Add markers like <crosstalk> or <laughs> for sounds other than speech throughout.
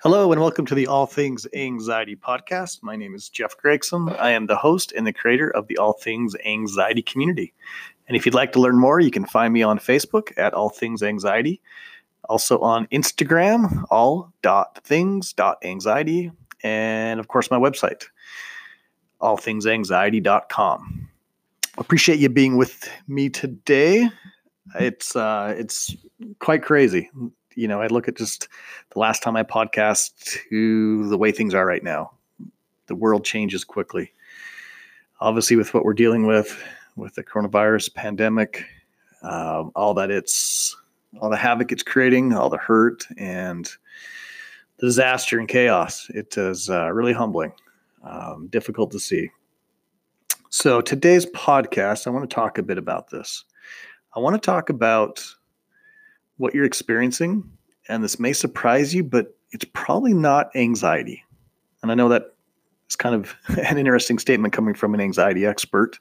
Hello, and welcome to the All Things Anxiety podcast. My name is Jeff Gregson. I am the host and the creator of the All Things Anxiety community. And if you'd like to learn more, you can find me on Facebook at All Things Anxiety, also on Instagram, all.things.anxiety, and of course, my website, allthingsanxiety.com. Appreciate you being with me today. It's uh, it's quite crazy you know, I look at just the last time I podcast to the way things are right now. The world changes quickly. Obviously, with what we're dealing with, with the coronavirus pandemic, um, all that it's, all the havoc it's creating, all the hurt and the disaster and chaos. It is uh, really humbling, um, difficult to see. So, today's podcast, I want to talk a bit about this. I want to talk about what you're experiencing, and this may surprise you, but it's probably not anxiety. And I know that is kind of <laughs> an interesting statement coming from an anxiety expert,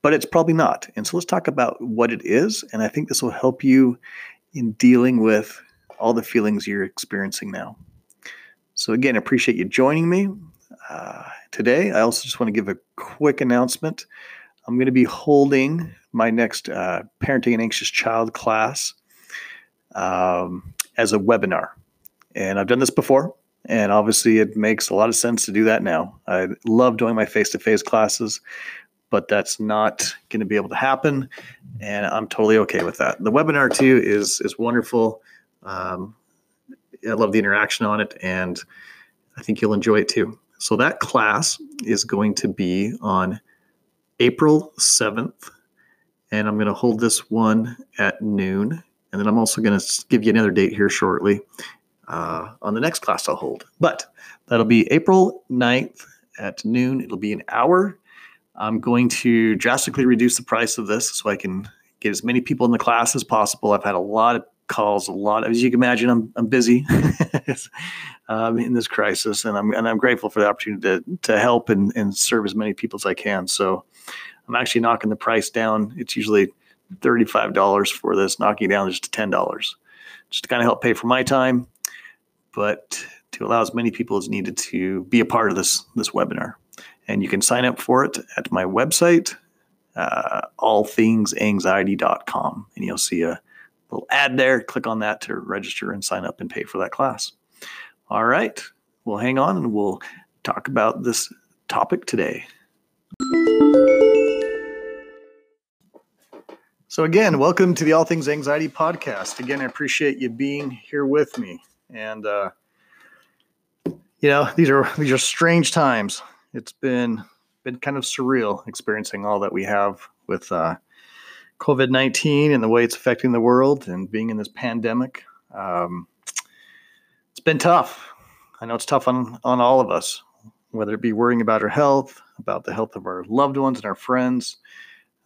but it's probably not. And so let's talk about what it is. And I think this will help you in dealing with all the feelings you're experiencing now. So, again, appreciate you joining me uh, today. I also just want to give a quick announcement. I'm going to be holding my next uh, Parenting an Anxious Child class um, as a webinar. And I've done this before, and obviously it makes a lot of sense to do that now. I love doing my face to face classes, but that's not going to be able to happen, and I'm totally okay with that. The webinar too is is wonderful. Um, I love the interaction on it, and I think you'll enjoy it too. So that class is going to be on April 7th, and I'm going to hold this one at noon and then I'm also going to give you another date here shortly uh, on the next class I'll hold. But that'll be April 9th at noon. It'll be an hour. I'm going to drastically reduce the price of this so I can get as many people in the class as possible. I've had a lot of calls, a lot. As you can imagine, I'm, I'm busy <laughs> um, in this crisis, and I'm and I'm grateful for the opportunity to to help and, and serve as many people as I can. So I'm actually knocking the price down. It's usually $35 for this, knocking it down just to $10, just to kind of help pay for my time, but to allow as many people as needed to be a part of this, this webinar. And you can sign up for it at my website, uh, allthingsanxiety.com. And you'll see a little ad there. Click on that to register and sign up and pay for that class. All right. Well, hang on and we'll talk about this topic today. So, again, welcome to the All Things Anxiety podcast. Again, I appreciate you being here with me. And, uh, you know, these are these are strange times. It's been been kind of surreal experiencing all that we have with uh, COVID nineteen and the way it's affecting the world, and being in this pandemic. Um, it's been tough. I know it's tough on on all of us, whether it be worrying about our health, about the health of our loved ones and our friends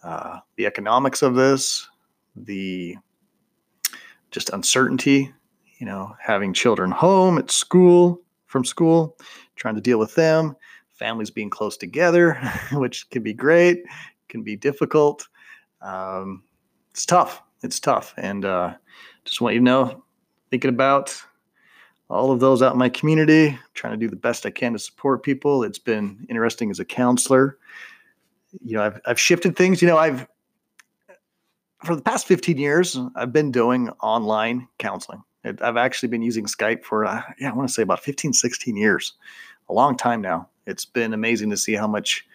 uh, the economics of this, the just uncertainty, you know, having children home at school, from school, trying to deal with them, families being close together, <laughs> which can be great, can be difficult. Um, it's tough. It's tough. And uh, just want you to know, thinking about all of those out in my community, trying to do the best I can to support people. It's been interesting as a counselor you know, I've I've shifted things. You know, I've for the past 15 years, I've been doing online counseling. I've actually been using Skype for, uh, yeah, I want to say about 15, 16 years, a long time now. It's been amazing to see how much,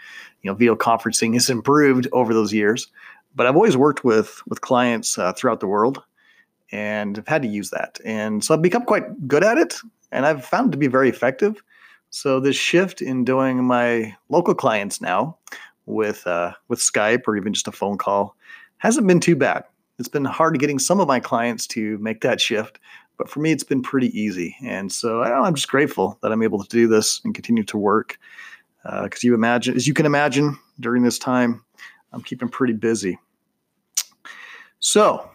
you know, video conferencing has improved over those years. But I've always worked with with clients uh, throughout the world, and I've had to use that, and so I've become quite good at it, and I've found it to be very effective. So this shift in doing my local clients now with uh, with Skype or even just a phone call hasn't been too bad. It's been hard getting some of my clients to make that shift, but for me, it's been pretty easy. And so I am just grateful that I'm able to do this and continue to work. Because uh, you imagine, as you can imagine, during this time, I'm keeping pretty busy. So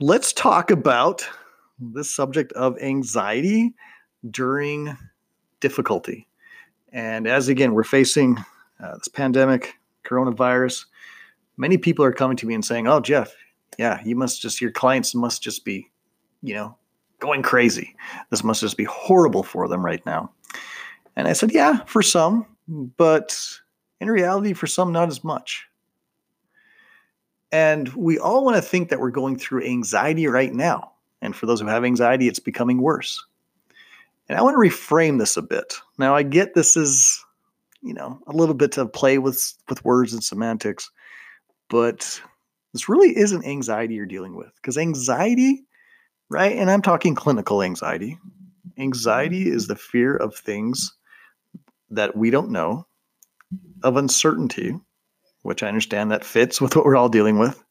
let's talk about this subject of anxiety during difficulty. And as again, we're facing uh, this pandemic, coronavirus, Many people are coming to me and saying, "Oh, Jeff, yeah, you must just your clients must just be, you know, going crazy. This must just be horrible for them right now." And I said, "Yeah, for some, but in reality, for some, not as much." And we all want to think that we're going through anxiety right now. And for those who have anxiety, it's becoming worse. And I want to reframe this a bit. Now, I get this is, you know, a little bit of play with with words and semantics, but this really isn't anxiety you're dealing with because anxiety, right? And I'm talking clinical anxiety. Anxiety is the fear of things that we don't know, of uncertainty, which I understand that fits with what we're all dealing with,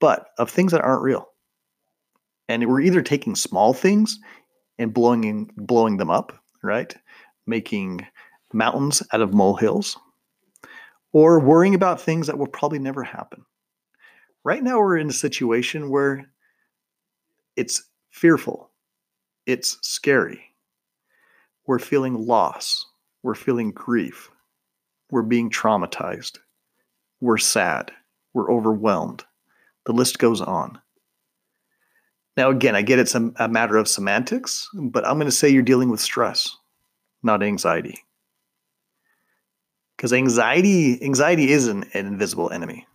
but of things that aren't real. And we're either taking small things and blowing blowing them up, right? Making mountains out of molehills, or worrying about things that will probably never happen. Right now, we're in a situation where it's fearful, it's scary. We're feeling loss, we're feeling grief, we're being traumatized, we're sad, we're overwhelmed. The list goes on. Now, again, I get it's a, a matter of semantics, but I'm going to say you're dealing with stress, not anxiety. Because anxiety, anxiety is an, an invisible enemy.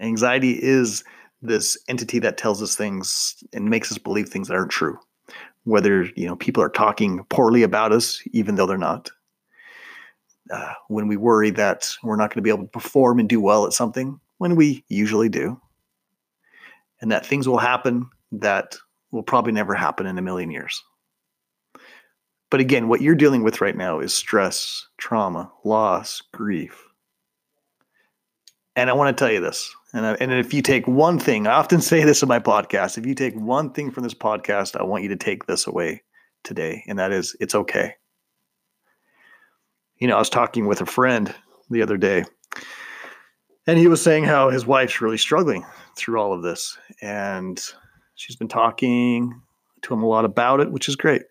Anxiety is this entity that tells us things and makes us believe things that aren't true. Whether you know people are talking poorly about us, even though they're not. Uh, when we worry that we're not going to be able to perform and do well at something, when we usually do, and that things will happen that will probably never happen in a million years. But again, what you're dealing with right now is stress, trauma, loss, grief. And I want to tell you this. And, I, and if you take one thing, I often <laughs> say this in my podcast if you take one thing from this podcast, I want you to take this away today. And that is, it's okay. You know, I was talking with a friend the other day, and he was saying how his wife's really struggling through all of this. And She's been talking to him a lot about it, which is great.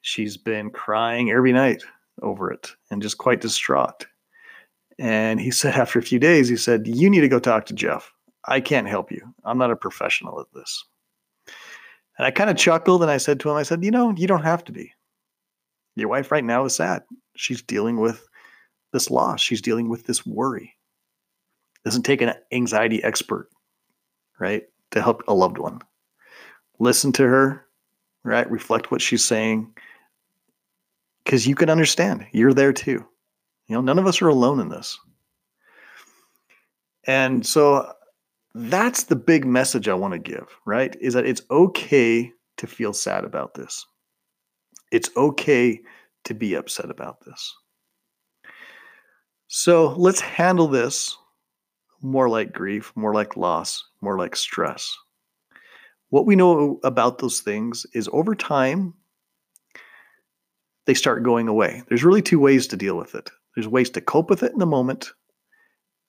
She's been crying every night over it and just quite distraught. And he said, after a few days, he said, You need to go talk to Jeff. I can't help you. I'm not a professional at this. And I kind of chuckled and I said to him, I said, You know, you don't have to be. Your wife right now is sad. She's dealing with this loss, she's dealing with this worry. It doesn't take an anxiety expert, right, to help a loved one listen to her, right? Reflect what she's saying because you can understand. You're there too. You know, none of us are alone in this. And so that's the big message I want to give, right? Is that it's okay to feel sad about this. It's okay to be upset about this. So let's handle this more like grief, more like loss, more like stress. What we know about those things is over time, they start going away. There's really two ways to deal with it. There's ways to cope with it in the moment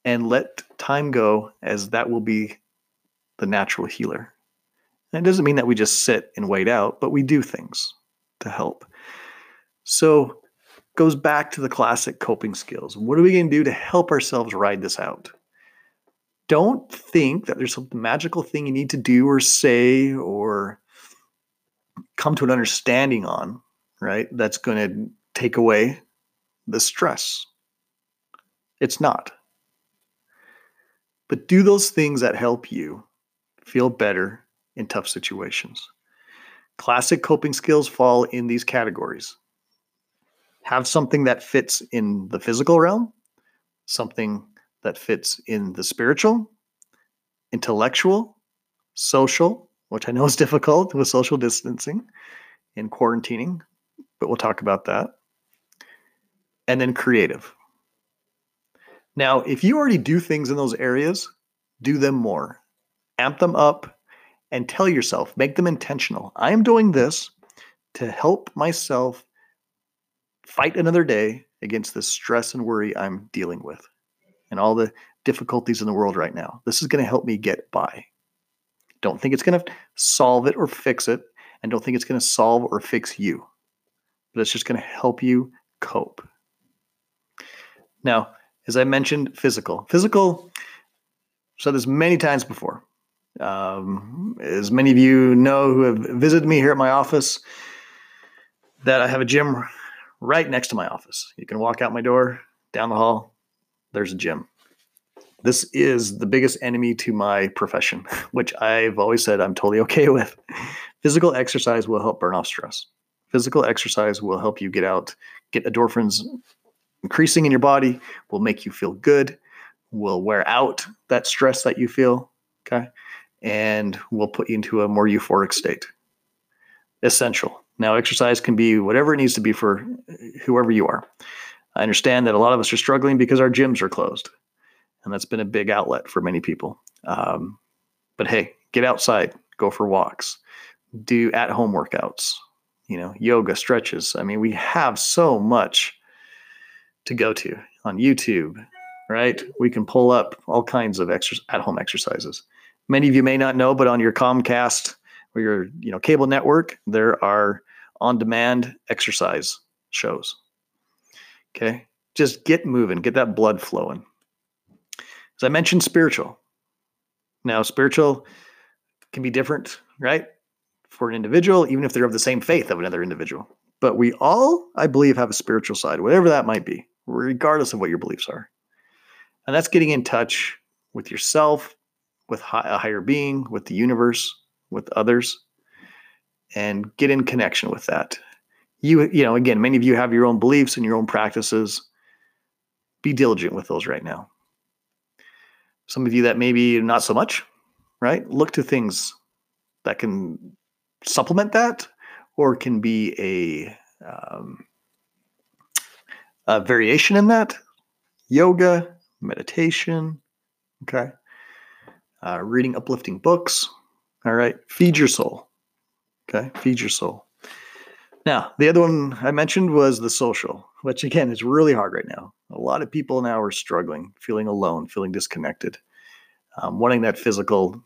and let time go, as that will be the natural healer. And it doesn't mean that we just sit and wait out, but we do things to help. So, goes back to the classic coping skills. What are we going to do to help ourselves ride this out? don't think that there's some magical thing you need to do or say or come to an understanding on, right? That's going to take away the stress. It's not. But do those things that help you feel better in tough situations. Classic coping skills fall in these categories. Have something that fits in the physical realm, something that fits in the spiritual, intellectual, social, which I know is <laughs> difficult with social distancing and quarantining, but we'll talk about that. And then creative. Now, if you already do things in those areas, do them more. Amp them up and tell yourself, make them intentional. I am doing this to help myself fight another day against the stress and worry I'm dealing with and all the difficulties in the world right now. This is going to help me get by. Don't think it's going to solve it or fix it, and don't think it's going to solve or fix you. But it's just going to help you cope. Now, as I mentioned, physical. Physical, said this many times before. Um, as many of you know who have visited me here at my office, that I have a gym right next to my office. You can walk out my door, down the hall, there's a gym. This is the biggest enemy to my profession, <laughs> which I've always said I'm totally <laughs> okay with. Physical exercise will help burn off stress. Physical exercise will help you get out, get endorphins increasing in your body, will make you feel good, will wear out that stress that you feel, okay? And will put you into a more euphoric state. Essential. Now, exercise can be whatever it needs to be for whoever you are. I understand that a lot of us are struggling because our gyms are closed, and that's been a big outlet for many people. Um, but hey, get outside, go for walks, do at home workouts, you know, yoga, stretches. I mean, we have so much to go to on YouTube, right? We can pull up all kinds of exercise, at home exercises. Many of you may not know, but on your Comcast or your you know cable network, there are on demand exercise shows. Okay. Just get moving, get that blood flowing. As I mentioned, spiritual. Now, spiritual can be different, right? For an individual, even if they're of the same faith of another individual. But we all, I believe, have a spiritual side, whatever that might be, regardless of what your beliefs are. And that's getting in touch with yourself, with a higher being, with the universe, with others, and get in connection with that. You, you know, again, many of you have your own beliefs and your own practices. Be diligent with those right now. Some of you that maybe not so much, right? Look to things that can supplement that or can be a, um, a variation in that. Yoga, meditation, okay? Uh, reading uplifting books, all right? Feed your soul, okay? Feed your soul. Now, the other one I mentioned was the social, which again is really hard right now. A lot of people now are struggling, feeling alone, feeling disconnected, um, wanting that physical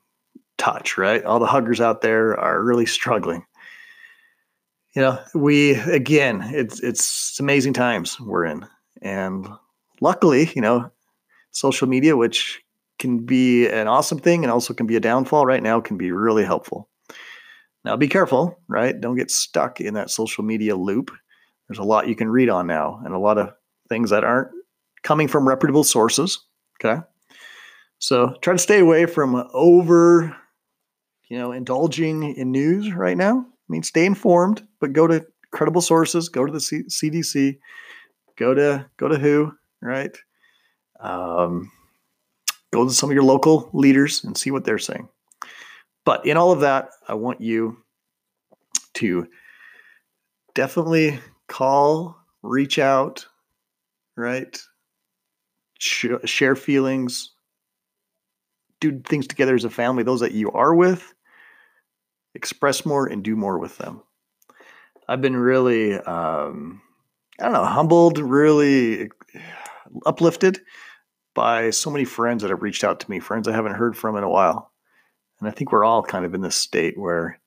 touch, right? All the huggers out there are really struggling. You know, we again, it's it's amazing times we're in, and luckily, you know, social media, which can be an awesome thing and also can be a downfall right now, can be really helpful. Now, be careful, right? Don't get stuck in that social media loop. There's a lot you can read on now and a lot of things that aren't coming from reputable sources. Okay. So try to stay away from over, you know, indulging in news right now. I mean, stay informed, but go to credible sources, go to the C- CDC, go to, go to WHO, right? Um, go to some of your local leaders and see what they're saying. But in all of that, I want you to definitely call, reach out, right? share feelings, do things together as a family, those that you are with, express more and do more with them. I've been really, um, I don't know, humbled, really uplifted by so many friends that have reached out to me, friends I haven't heard from in a while. And I think we're all kind of in this state where,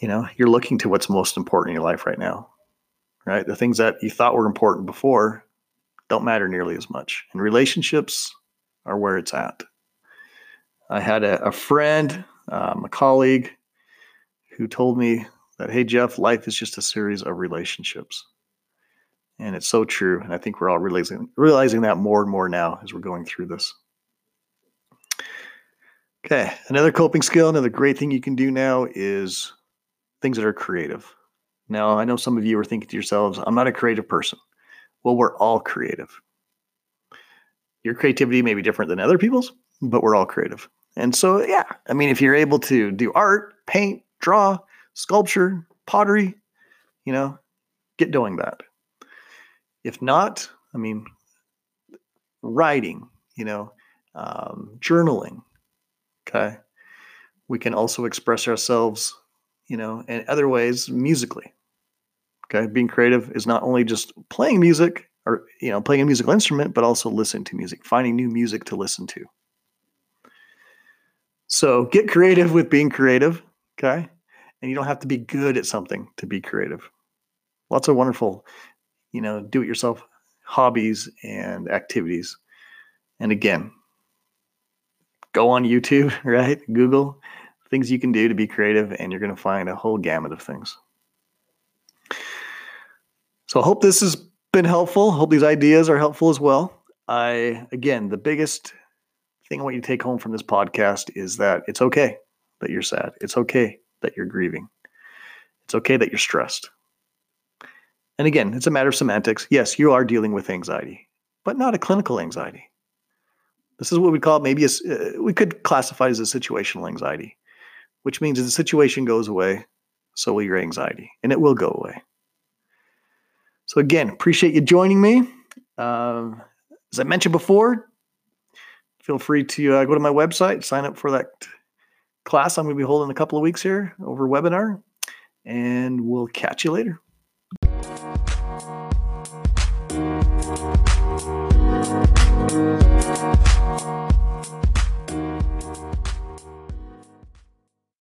you know, you're looking to what's most important in your life right now, right? The things that you thought were important before don't matter nearly as much. And relationships are where it's at. I had a, a friend, um, a colleague, who told me that, hey, Jeff, life is just a series of relationships. And it's so true. And I think we're all realizing, realizing that more and more now as we're going through this. Okay, another coping skill, another great thing you can do now is things that are creative. Now, I know some of you are thinking to yourselves, I'm not a creative person. Well, we're all creative. Your creativity may be different than other people's, but we're all creative. And so, yeah, I mean, if you're able to do art, paint, draw, sculpture, pottery, you know, get doing that. If not, I mean, writing, you know, um, journaling, Okay. We can also express ourselves, you know, in other ways musically. Okay. Being creative is not only just playing music or, you know, playing a musical instrument, but also listening to music, finding new music to listen to. So get creative with being creative. Okay. And you don't have to be good at something to be creative. Lots of wonderful, you know, do it yourself hobbies and activities. And again, go on YouTube, <laughs> right? Google things you can do to be creative, and you're going to find a whole gamut of things. So I hope this has been helpful. Hope these ideas are helpful as well. I again, the biggest thing I want you to take home from this podcast is that it's okay that you're sad. It's okay that you're grieving. It's okay that you're stressed. And again, it's a matter of semantics. Yes, you are dealing with anxiety, but not a clinical anxiety. This is what we call maybe a, uh, we could classify as a situational anxiety, which means the situation goes away, so will your anxiety, and it will go away. So again, appreciate you joining me. Um, as I mentioned before, feel free to uh, go to my website, sign up for that class I'm going to be holding a couple of weeks here over webinar, and we'll catch you later.